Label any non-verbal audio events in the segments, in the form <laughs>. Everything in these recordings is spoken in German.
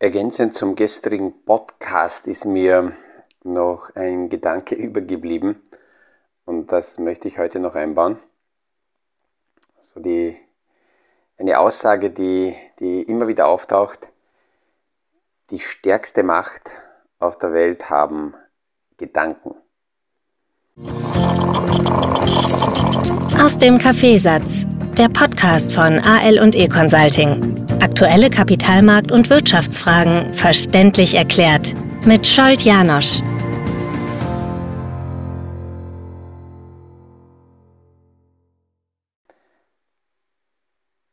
Ergänzend zum gestrigen Podcast ist mir noch ein Gedanke <laughs> übergeblieben und das möchte ich heute noch einbauen. So die, eine Aussage, die, die immer wieder auftaucht, die stärkste Macht auf der Welt haben Gedanken. Aus dem Kaffeesatz, der Podcast von AL und E Consulting. Aktuelle Kapitalmarkt- und Wirtschaftsfragen verständlich erklärt mit Scholt Janosch.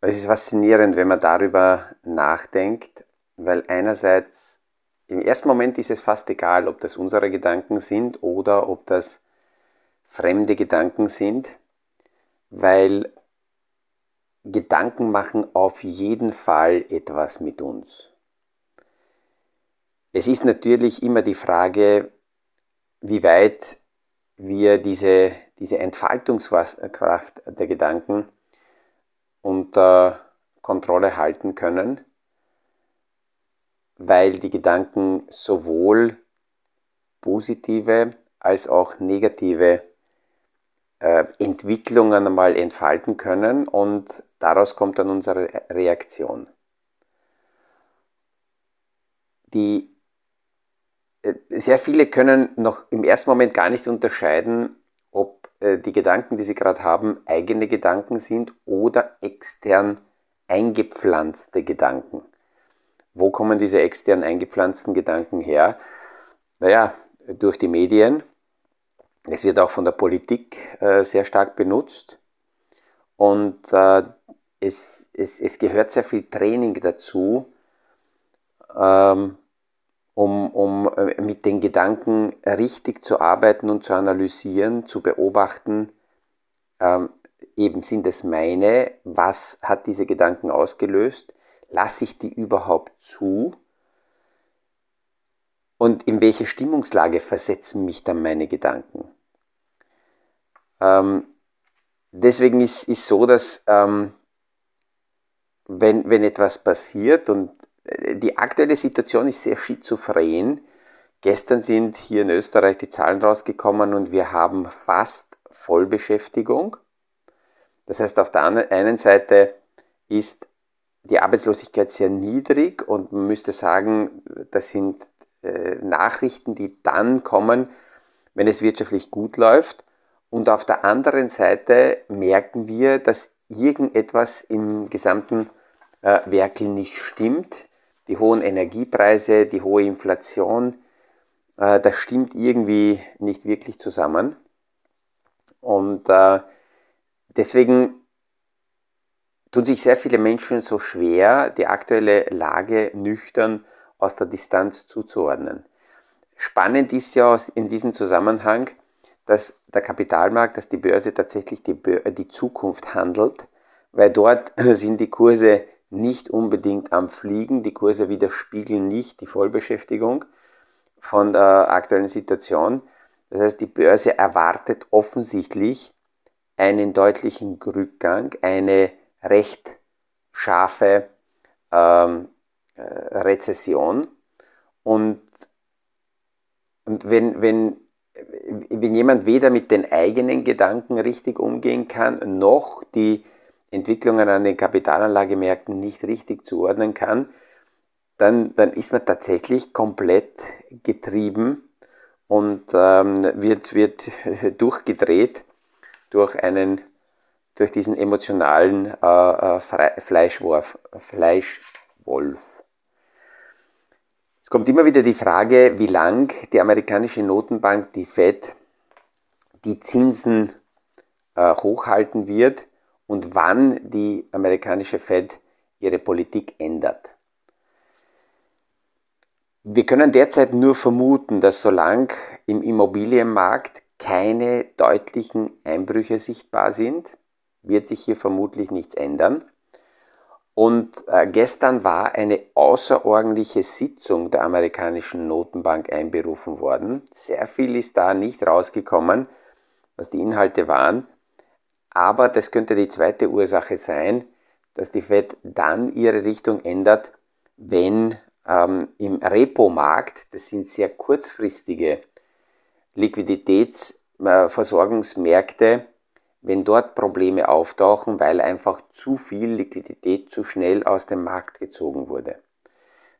Es ist faszinierend, wenn man darüber nachdenkt, weil einerseits im ersten Moment ist es fast egal, ob das unsere Gedanken sind oder ob das fremde Gedanken sind, weil Gedanken machen auf jeden Fall etwas mit uns. Es ist natürlich immer die Frage, wie weit wir diese, diese Entfaltungskraft der Gedanken unter Kontrolle halten können, weil die Gedanken sowohl positive als auch negative äh, Entwicklungen einmal entfalten können und daraus kommt dann unsere Reaktion. Die, äh, sehr viele können noch im ersten Moment gar nicht unterscheiden, ob äh, die Gedanken, die sie gerade haben, eigene Gedanken sind oder extern eingepflanzte Gedanken. Wo kommen diese extern eingepflanzten Gedanken her? Naja, durch die Medien, es wird auch von der Politik äh, sehr stark benutzt. Und äh, es, es, es gehört sehr viel Training dazu, ähm, um, um äh, mit den Gedanken richtig zu arbeiten und zu analysieren, zu beobachten, ähm, eben sind es meine, was hat diese Gedanken ausgelöst, lasse ich die überhaupt zu und in welche Stimmungslage versetzen mich dann meine Gedanken. Ähm, deswegen ist es so, dass ähm, wenn, wenn etwas passiert und äh, die aktuelle Situation ist sehr schizophren. Gestern sind hier in Österreich die Zahlen rausgekommen und wir haben fast Vollbeschäftigung. Das heißt, auf der einen Seite ist die Arbeitslosigkeit sehr niedrig und man müsste sagen, das sind äh, Nachrichten, die dann kommen, wenn es wirtschaftlich gut läuft. Und auf der anderen Seite merken wir, dass irgendetwas im gesamten äh, Werkel nicht stimmt. Die hohen Energiepreise, die hohe Inflation, äh, das stimmt irgendwie nicht wirklich zusammen. Und äh, deswegen tun sich sehr viele Menschen so schwer, die aktuelle Lage nüchtern aus der Distanz zuzuordnen. Spannend ist ja in diesem Zusammenhang, dass der Kapitalmarkt, dass die Börse tatsächlich die, Bör die Zukunft handelt, weil dort <clears throat> sind die Kurse nicht unbedingt am Fliegen, die Kurse widerspiegeln nicht die Vollbeschäftigung von der aktuellen Situation. Das heißt, die Börse erwartet offensichtlich einen deutlichen Rückgang, eine recht scharfe ähm, äh, Rezession. Und, und wenn, wenn wenn jemand weder mit den eigenen Gedanken richtig umgehen kann, noch die Entwicklungen an den Kapitalanlagemärkten nicht richtig zuordnen kann, dann, dann ist man tatsächlich komplett getrieben und ähm, wird, wird <laughs> durchgedreht durch einen durch diesen emotionalen äh, äh, Fleischwurf, Fleischwolf. Kommt immer wieder die Frage, wie lang die amerikanische Notenbank, die Fed, die Zinsen äh, hochhalten wird und wann die amerikanische Fed ihre Politik ändert. Wir können derzeit nur vermuten, dass solange im Immobilienmarkt keine deutlichen Einbrüche sichtbar sind, wird sich hier vermutlich nichts ändern. Und äh, gestern war eine außerordentliche Sitzung der amerikanischen Notenbank einberufen worden. Sehr viel ist da nicht rausgekommen, was die Inhalte waren. Aber das könnte die zweite Ursache sein, dass die Fed dann ihre Richtung ändert, wenn ähm, im Repo-Markt, das sind sehr kurzfristige Liquiditätsversorgungsmärkte, wenn dort Probleme auftauchen, weil einfach zu viel Liquidität zu schnell aus dem Markt gezogen wurde.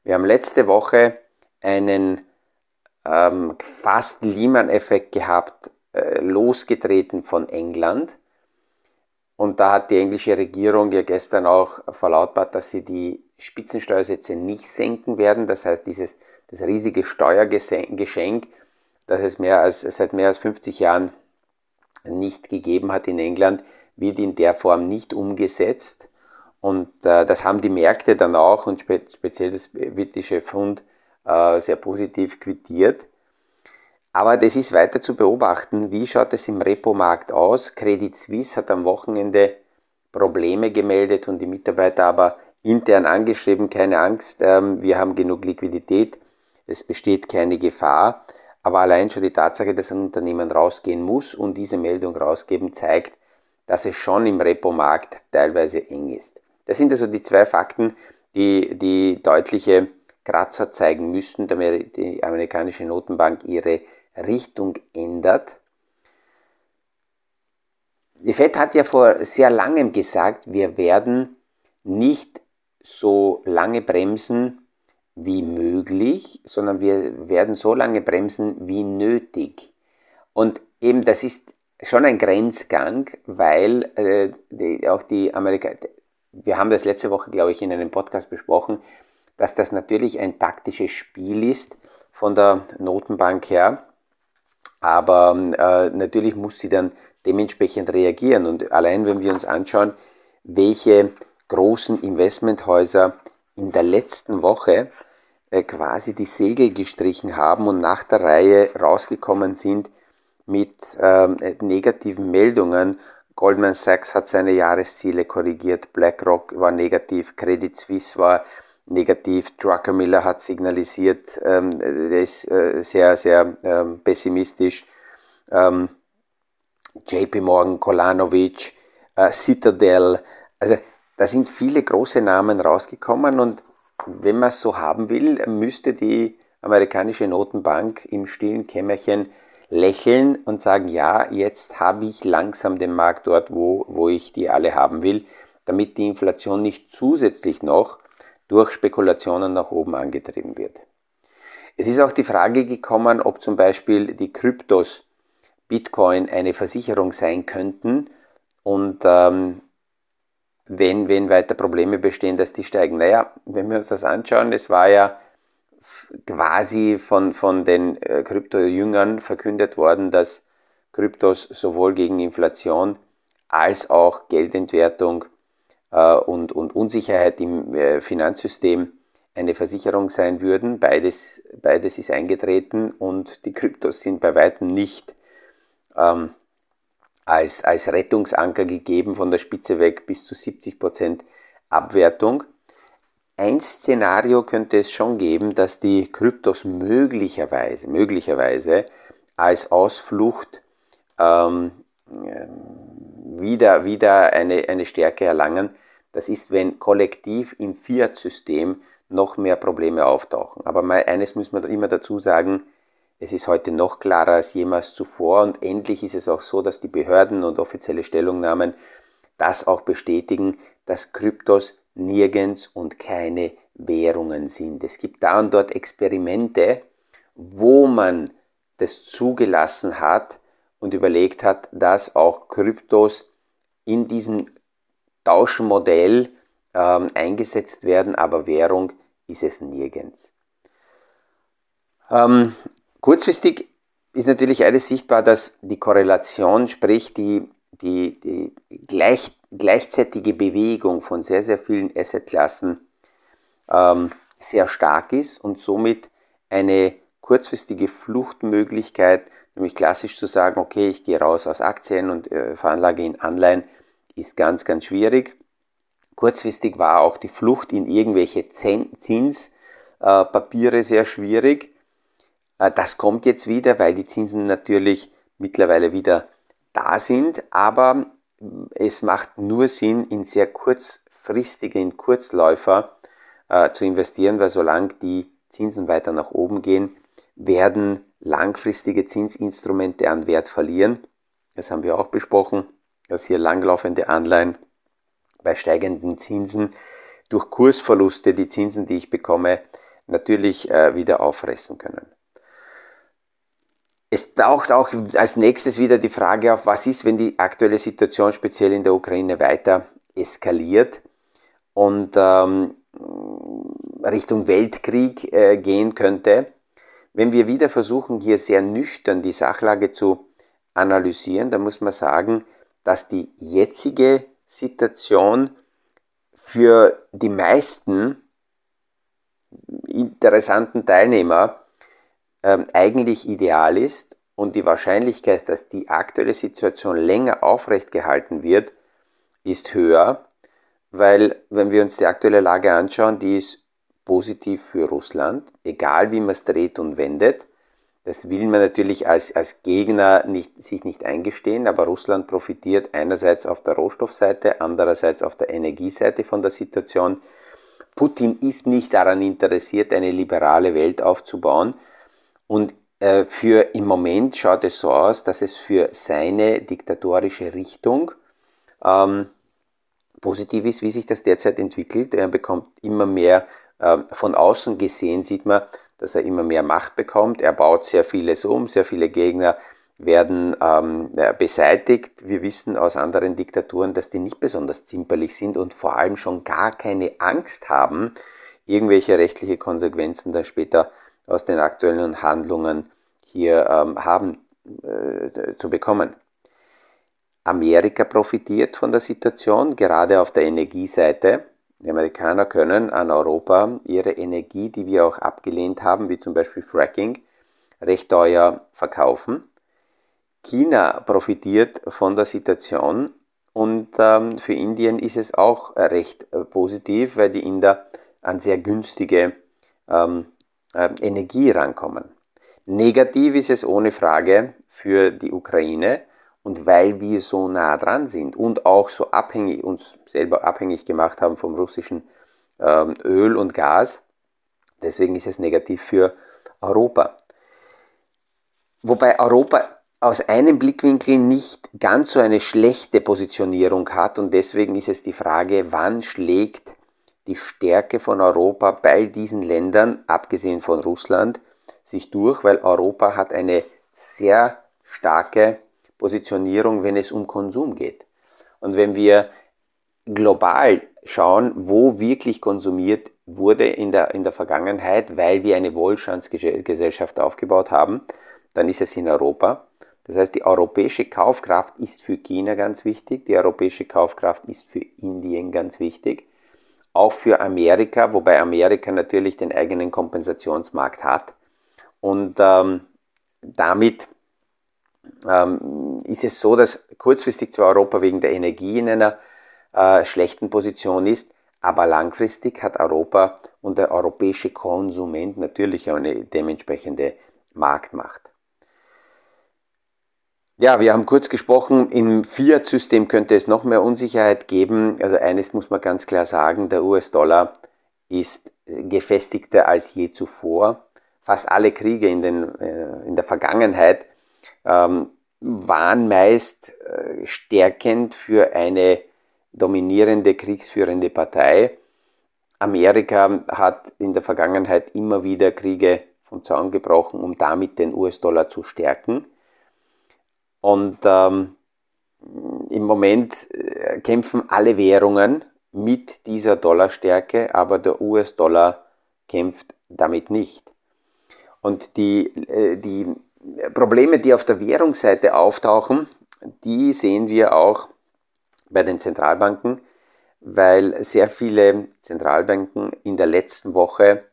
Wir haben letzte Woche einen ähm, fast Lehman-Effekt gehabt, äh, losgetreten von England. Und da hat die englische Regierung ja gestern auch verlautbart, dass sie die Spitzensteuersätze nicht senken werden. Das heißt, dieses, das riesige Steuergeschenk, das es mehr als, seit mehr als 50 Jahren nicht gegeben hat in England, wird in der Form nicht umgesetzt. Und äh, das haben die Märkte dann auch und spe speziell das britische Pfund äh, sehr positiv quittiert. Aber das ist weiter zu beobachten. Wie schaut es im Repo-Markt aus? Credit Suisse hat am Wochenende Probleme gemeldet und die Mitarbeiter aber intern angeschrieben, keine Angst, ähm, wir haben genug Liquidität, es besteht keine Gefahr. Aber allein schon die Tatsache, dass ein Unternehmen rausgehen muss und diese Meldung rausgeben, zeigt, dass es schon im Repo-Markt teilweise eng ist. Das sind also die zwei Fakten, die, die deutliche Kratzer zeigen müssten, damit die amerikanische Notenbank ihre Richtung ändert. Die FED hat ja vor sehr langem gesagt, wir werden nicht so lange bremsen wie möglich, sondern wir werden so lange bremsen wie nötig. Und eben das ist schon ein Grenzgang, weil äh, die, auch die Amerika, wir haben das letzte Woche, glaube ich, in einem Podcast besprochen, dass das natürlich ein taktisches Spiel ist von der Notenbank her, aber äh, natürlich muss sie dann dementsprechend reagieren. Und allein wenn wir uns anschauen, welche großen Investmenthäuser in der letzten Woche äh, quasi die Segel gestrichen haben und nach der Reihe rausgekommen sind mit ähm, negativen Meldungen. Goldman Sachs hat seine Jahresziele korrigiert, BlackRock war negativ, Credit Suisse war negativ, Drucker Miller hat signalisiert, ähm, der ist äh, sehr, sehr ähm, pessimistisch. Ähm, JP Morgan, Kolanovic, äh, Citadel, also da sind viele große Namen rausgekommen und wenn man es so haben will, müsste die amerikanische Notenbank im stillen Kämmerchen lächeln und sagen, ja, jetzt habe ich langsam den Markt dort, wo, wo ich die alle haben will, damit die Inflation nicht zusätzlich noch durch Spekulationen nach oben angetrieben wird. Es ist auch die Frage gekommen, ob zum Beispiel die Kryptos Bitcoin eine Versicherung sein könnten und ähm, wenn, wenn weiter Probleme bestehen, dass die steigen. Naja, wenn wir uns das anschauen, es war ja quasi von, von den äh, Krypto-Jüngern verkündet worden, dass Kryptos sowohl gegen Inflation als auch Geldentwertung äh, und, und Unsicherheit im äh, Finanzsystem eine Versicherung sein würden. Beides, beides ist eingetreten und die Kryptos sind bei weitem nicht ähm, als, als Rettungsanker gegeben, von der Spitze weg bis zu 70% Abwertung. Ein Szenario könnte es schon geben, dass die Kryptos möglicherweise, möglicherweise als Ausflucht ähm, wieder, wieder eine, eine Stärke erlangen. Das ist, wenn kollektiv im Fiat-System noch mehr Probleme auftauchen. Aber eines muss man immer dazu sagen, es ist heute noch klarer als jemals zuvor und endlich ist es auch so, dass die Behörden und offizielle Stellungnahmen das auch bestätigen, dass Kryptos nirgends und keine Währungen sind. Es gibt da und dort Experimente, wo man das zugelassen hat und überlegt hat, dass auch Kryptos in diesem Tauschmodell ähm, eingesetzt werden, aber Währung ist es nirgends. Ähm, Kurzfristig ist natürlich alles sichtbar, dass die Korrelation, sprich die, die, die gleich, gleichzeitige Bewegung von sehr, sehr vielen Assetklassen ähm, sehr stark ist und somit eine kurzfristige Fluchtmöglichkeit, nämlich klassisch zu sagen, okay, ich gehe raus aus Aktien und äh, veranlage in Anleihen, ist ganz, ganz schwierig. Kurzfristig war auch die Flucht in irgendwelche Zinspapiere äh, sehr schwierig. Äh, das kommt jetzt wieder, weil die Zinsen natürlich mittlerweile wieder da sind, aber es macht nur Sinn, in sehr kurzfristige, in Kurzläufer äh, zu investieren, weil solange die Zinsen weiter nach oben gehen, werden langfristige Zinsinstrumente an Wert verlieren. Das haben wir auch besprochen, dass hier langlaufende Anleihen bei steigenden Zinsen durch Kursverluste die Zinsen, die ich bekomme, natürlich äh, wieder auffressen können. Es taucht auch als nächstes wieder die Frage auf, was ist, wenn die aktuelle Situation speziell in der Ukraine weiter eskaliert und ähm, Richtung Weltkrieg äh, gehen könnte. Wenn wir wieder versuchen, hier sehr nüchtern die Sachlage zu analysieren, dann muss man sagen, dass die jetzige Situation für die meisten interessanten Teilnehmer ähm, eigentlich ideal ist und die Wahrscheinlichkeit, dass die aktuelle Situation länger aufrecht gehalten wird, ist höher, weil wenn wir uns die aktuelle Lage anschauen, die ist positiv für Russland, egal wie man es dreht und wendet. Das will man natürlich als, als Gegner nicht, sich nicht eingestehen, aber Russland profitiert einerseits auf der Rohstoffseite, andererseits auf der Energieseite von der Situation. Putin ist nicht daran interessiert, eine liberale Welt aufzubauen, und äh, für im Moment schaut es so aus, dass es für seine diktatorische Richtung ähm, positiv ist, wie sich das derzeit entwickelt. Er bekommt immer mehr, äh, von außen gesehen sieht man, dass er immer mehr Macht bekommt. Er baut sehr vieles um, sehr viele Gegner werden ähm, beseitigt. Wir wissen aus anderen Diktaturen, dass die nicht besonders zimperlich sind und vor allem schon gar keine Angst haben, irgendwelche rechtliche Konsequenzen dann später aus den aktuellen Handlungen hier ähm, haben äh, zu bekommen. Amerika profitiert von der Situation, gerade auf der Energieseite. Die Amerikaner können an Europa ihre Energie, die wir auch abgelehnt haben, wie zum Beispiel Fracking, recht teuer verkaufen. China profitiert von der Situation und ähm, für Indien ist es auch recht äh, positiv, weil die Inder an sehr günstige ähm, äh, Energie rankommen. Negativ ist es ohne Frage für die Ukraine und weil wir so nah dran sind und auch so abhängig, uns selber abhängig gemacht haben vom russischen ähm, Öl und Gas, deswegen ist es negativ für Europa. Wobei Europa aus einem Blickwinkel nicht ganz so eine schlechte Positionierung hat und deswegen ist es die Frage, wann schlägt die Stärke von Europa bei diesen Ländern, abgesehen von Russland, sich durch, weil Europa hat eine sehr starke Positionierung, wenn es um Konsum geht. Und wenn wir global schauen, wo wirklich konsumiert wurde in der, in der Vergangenheit, weil wir eine Wohlstandsgesellschaft aufgebaut haben, dann ist es in Europa. Das heißt, die europäische Kaufkraft ist für China ganz wichtig, die europäische Kaufkraft ist für Indien ganz wichtig auch für Amerika, wobei Amerika natürlich den eigenen Kompensationsmarkt hat. Und ähm, damit ähm, ist es so, dass kurzfristig zwar Europa wegen der Energie in einer äh, schlechten Position ist, aber langfristig hat Europa und der europäische Konsument natürlich eine dementsprechende Marktmacht. Ja, wir haben kurz gesprochen, im Fiat-System könnte es noch mehr Unsicherheit geben. Also eines muss man ganz klar sagen, der US-Dollar ist gefestigter als je zuvor. Fast alle Kriege in, den, äh, in der Vergangenheit ähm, waren meist äh, stärkend für eine dominierende, kriegsführende Partei. Amerika hat in der Vergangenheit immer wieder Kriege vom Zaun gebrochen, um damit den US-Dollar zu stärken. Und ähm, im Moment äh, kämpfen alle Währungen mit dieser Dollarstärke, aber der US-Dollar kämpft damit nicht. Und die, äh, die Probleme, die auf der Währungsseite auftauchen, die sehen wir auch bei den Zentralbanken, weil sehr viele Zentralbanken in der letzten Woche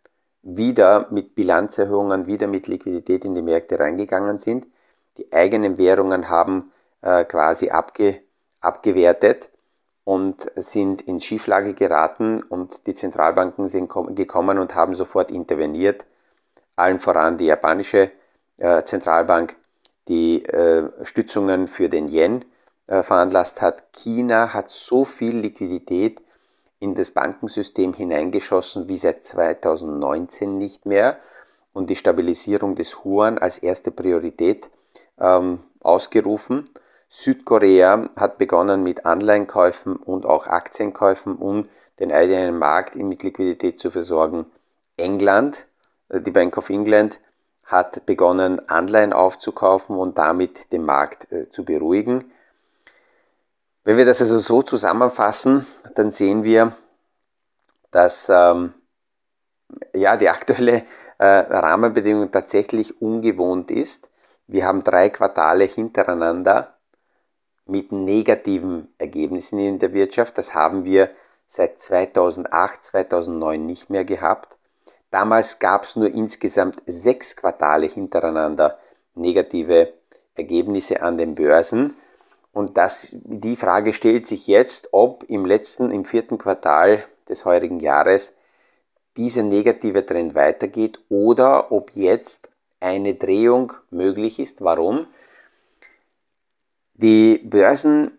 wieder mit Bilanzerhöhungen, wieder mit Liquidität in die Märkte reingegangen sind die eigenen Währungen haben äh, quasi abge, abgewertet und sind in Schieflage geraten und die Zentralbanken sind gekommen und haben sofort interveniert. Allen voran die japanische äh, Zentralbank, die äh, Stützungen für den Yen äh, veranlasst hat. China hat so viel Liquidität in das Bankensystem hineingeschossen wie seit 2019 nicht mehr und die Stabilisierung des Yuan als erste Priorität ähm, ausgerufen. Südkorea hat begonnen mit Anleihenkäufen und auch Aktienkäufen, um den eigenen Markt mit Liquidität zu versorgen. England, äh, die Bank of England, hat begonnen, Anleihen aufzukaufen und damit den Markt äh, zu beruhigen. Wenn wir das also so zusammenfassen, dann sehen wir, dass ähm, ja, die aktuelle äh, Rahmenbedingung tatsächlich ungewohnt ist. Wir haben drei Quartale hintereinander mit negativen Ergebnissen in der Wirtschaft. Das haben wir seit 2008, 2009 nicht mehr gehabt. Damals gab es nur insgesamt sechs Quartale hintereinander negative Ergebnisse an den Börsen. Und das, die Frage stellt sich jetzt, ob im letzten, im vierten Quartal des heurigen Jahres dieser negative Trend weitergeht oder ob jetzt eine Drehung möglich ist. Warum? Die Börsen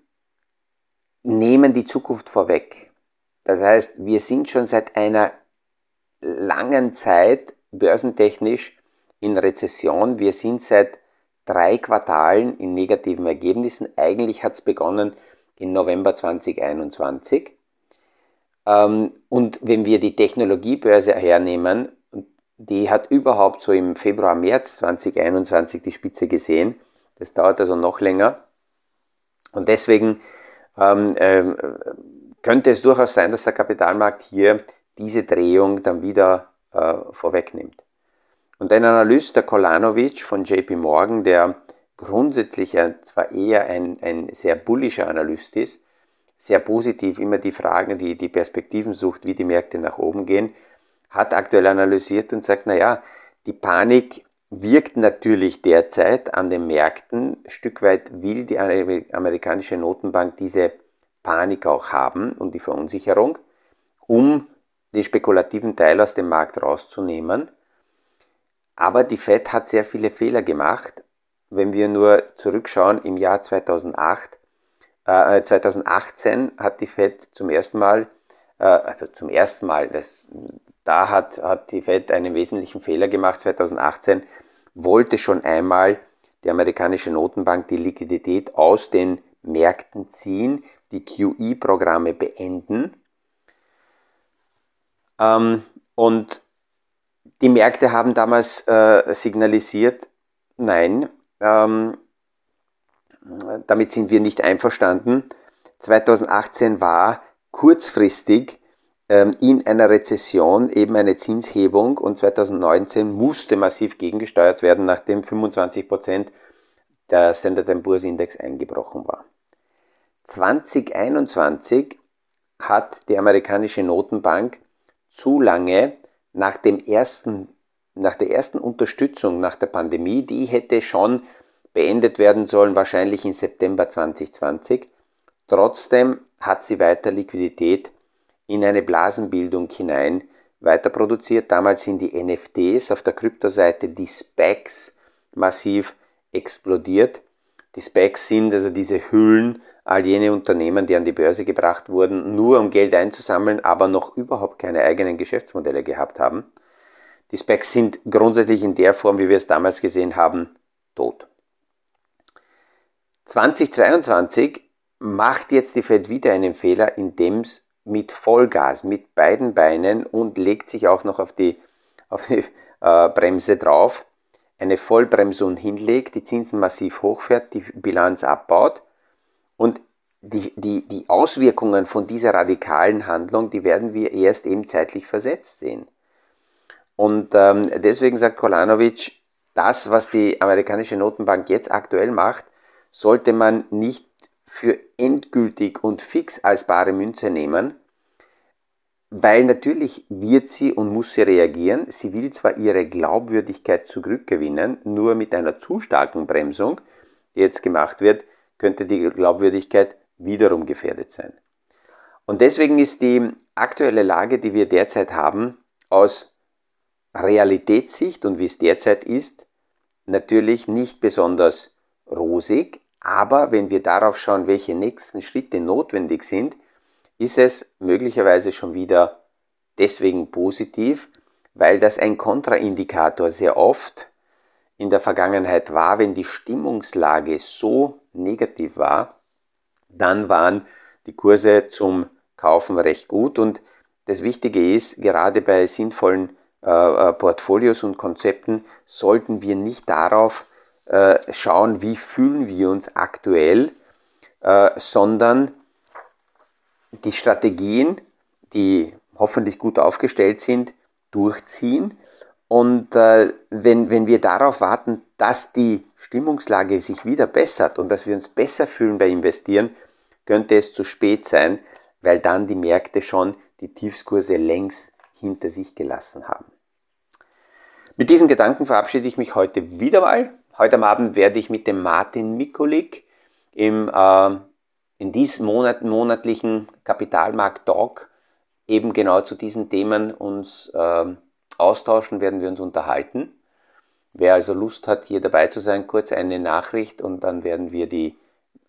nehmen die Zukunft vorweg. Das heißt, wir sind schon seit einer langen Zeit börsentechnisch in Rezession. Wir sind seit drei Quartalen in negativen Ergebnissen. Eigentlich hat es begonnen im November 2021. Ähm, und wenn wir die Technologiebörse hernehmen, die hat überhaupt so im Februar, März 2021 die Spitze gesehen. Das dauert also noch länger. Und deswegen ähm, äh, könnte es durchaus sein, dass der Kapitalmarkt hier diese Drehung dann wieder äh, vorwegnimmt. Und ein Analyst, der Kolanovic von JP Morgan, der grundsätzlich zwar eher ein, ein sehr bullischer Analyst ist, sehr positiv immer die Fragen, die, die Perspektiven sucht, wie die Märkte nach oben gehen, hat aktuell analysiert und sagt, naja, die Panik wirkt natürlich derzeit an den Märkten. Ein Stück weit will die amerikanische Notenbank diese Panik auch haben und die Verunsicherung, um den spekulativen Teil aus dem Markt rauszunehmen. Aber die Fed hat sehr viele Fehler gemacht. Wenn wir nur zurückschauen im Jahr 2008, äh, 2018 hat die Fed zum ersten Mal, äh, also zum ersten Mal, das, da hat, hat die Fed einen wesentlichen Fehler gemacht. 2018 wollte schon einmal die amerikanische Notenbank die Liquidität aus den Märkten ziehen, die QE-Programme beenden ähm, und die Märkte haben damals äh, signalisiert, nein, ähm, damit sind wir nicht einverstanden. 2018 war kurzfristig in einer Rezession eben eine Zinshebung und 2019 musste massiv gegengesteuert werden, nachdem 25% der Standard Poor's Index eingebrochen war. 2021 hat die amerikanische Notenbank zu lange nach, dem ersten, nach der ersten Unterstützung nach der Pandemie, die hätte schon beendet werden sollen, wahrscheinlich im September 2020. Trotzdem hat sie weiter Liquidität in eine Blasenbildung hinein weiter produziert. Damals sind die NFTs auf der Kryptoseite, die Specs, massiv explodiert. Die Specs sind also diese Hüllen, all jene Unternehmen, die an die Börse gebracht wurden, nur um Geld einzusammeln, aber noch überhaupt keine eigenen Geschäftsmodelle gehabt haben. Die Specs sind grundsätzlich in der Form, wie wir es damals gesehen haben, tot. 2022 macht jetzt die Fed wieder einen Fehler, indem es mit Vollgas, mit beiden Beinen und legt sich auch noch auf die, auf die äh, Bremse drauf, eine Vollbremsung hinlegt, die Zinsen massiv hochfährt, die Bilanz abbaut und die, die, die Auswirkungen von dieser radikalen Handlung, die werden wir erst eben zeitlich versetzt sehen. Und ähm, deswegen sagt Kolanovic, das, was die amerikanische Notenbank jetzt aktuell macht, sollte man nicht für endgültig und fix als bare Münze nehmen, weil natürlich wird sie und muss sie reagieren. Sie will zwar ihre Glaubwürdigkeit zurückgewinnen, nur mit einer zu starken Bremsung, die jetzt gemacht wird, könnte die Glaubwürdigkeit wiederum gefährdet sein. Und deswegen ist die aktuelle Lage, die wir derzeit haben, aus Realitätssicht und wie es derzeit ist, natürlich nicht besonders rosig, aber wenn wir darauf schauen, welche nächsten Schritte notwendig sind, ist es möglicherweise schon wieder deswegen positiv, weil das ein Kontraindikator sehr oft in der Vergangenheit war, wenn die Stimmungslage so negativ war, dann waren die Kurse zum Kaufen recht gut. Und das Wichtige ist, gerade bei sinnvollen äh, äh, Portfolios und Konzepten sollten wir nicht darauf äh, schauen, wie fühlen wir uns aktuell, äh, sondern die Strategien, die hoffentlich gut aufgestellt sind, durchziehen. Und äh, wenn, wenn wir darauf warten, dass die Stimmungslage sich wieder bessert und dass wir uns besser fühlen bei Investieren, könnte es zu spät sein, weil dann die Märkte schon die Tiefskurse längst hinter sich gelassen haben. Mit diesen Gedanken verabschiede ich mich heute wieder mal. Heute am Abend werde ich mit dem Martin Mikulik im, äh, in diesem Monat, monatlichen Kapitalmarkt-Talk eben genau zu diesen Themen uns äh, austauschen, werden wir uns unterhalten. Wer also Lust hat, hier dabei zu sein, kurz eine Nachricht und dann werden wir die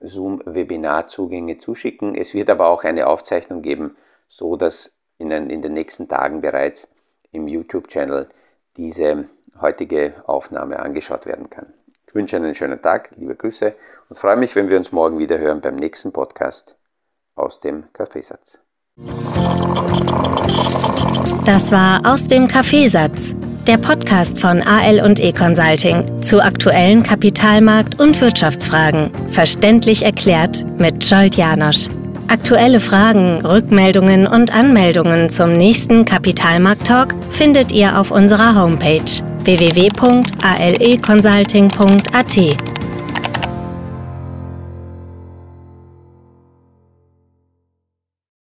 Zoom-Webinar-Zugänge zuschicken. Es wird aber auch eine Aufzeichnung geben, so dass in in den nächsten Tagen bereits im YouTube-Channel diese heutige Aufnahme angeschaut werden kann. Ich wünsche einen schönen Tag, liebe Grüße und freue mich, wenn wir uns morgen wieder hören beim nächsten Podcast aus dem Kaffeesatz. Das war aus dem Kaffeesatz, der Podcast von AL und E Consulting zu aktuellen Kapitalmarkt- und Wirtschaftsfragen, verständlich erklärt mit Scholt Janosch. Aktuelle Fragen, Rückmeldungen und Anmeldungen zum nächsten Kapitalmarkt-Talk findet ihr auf unserer Homepage www.aleconsulting.at.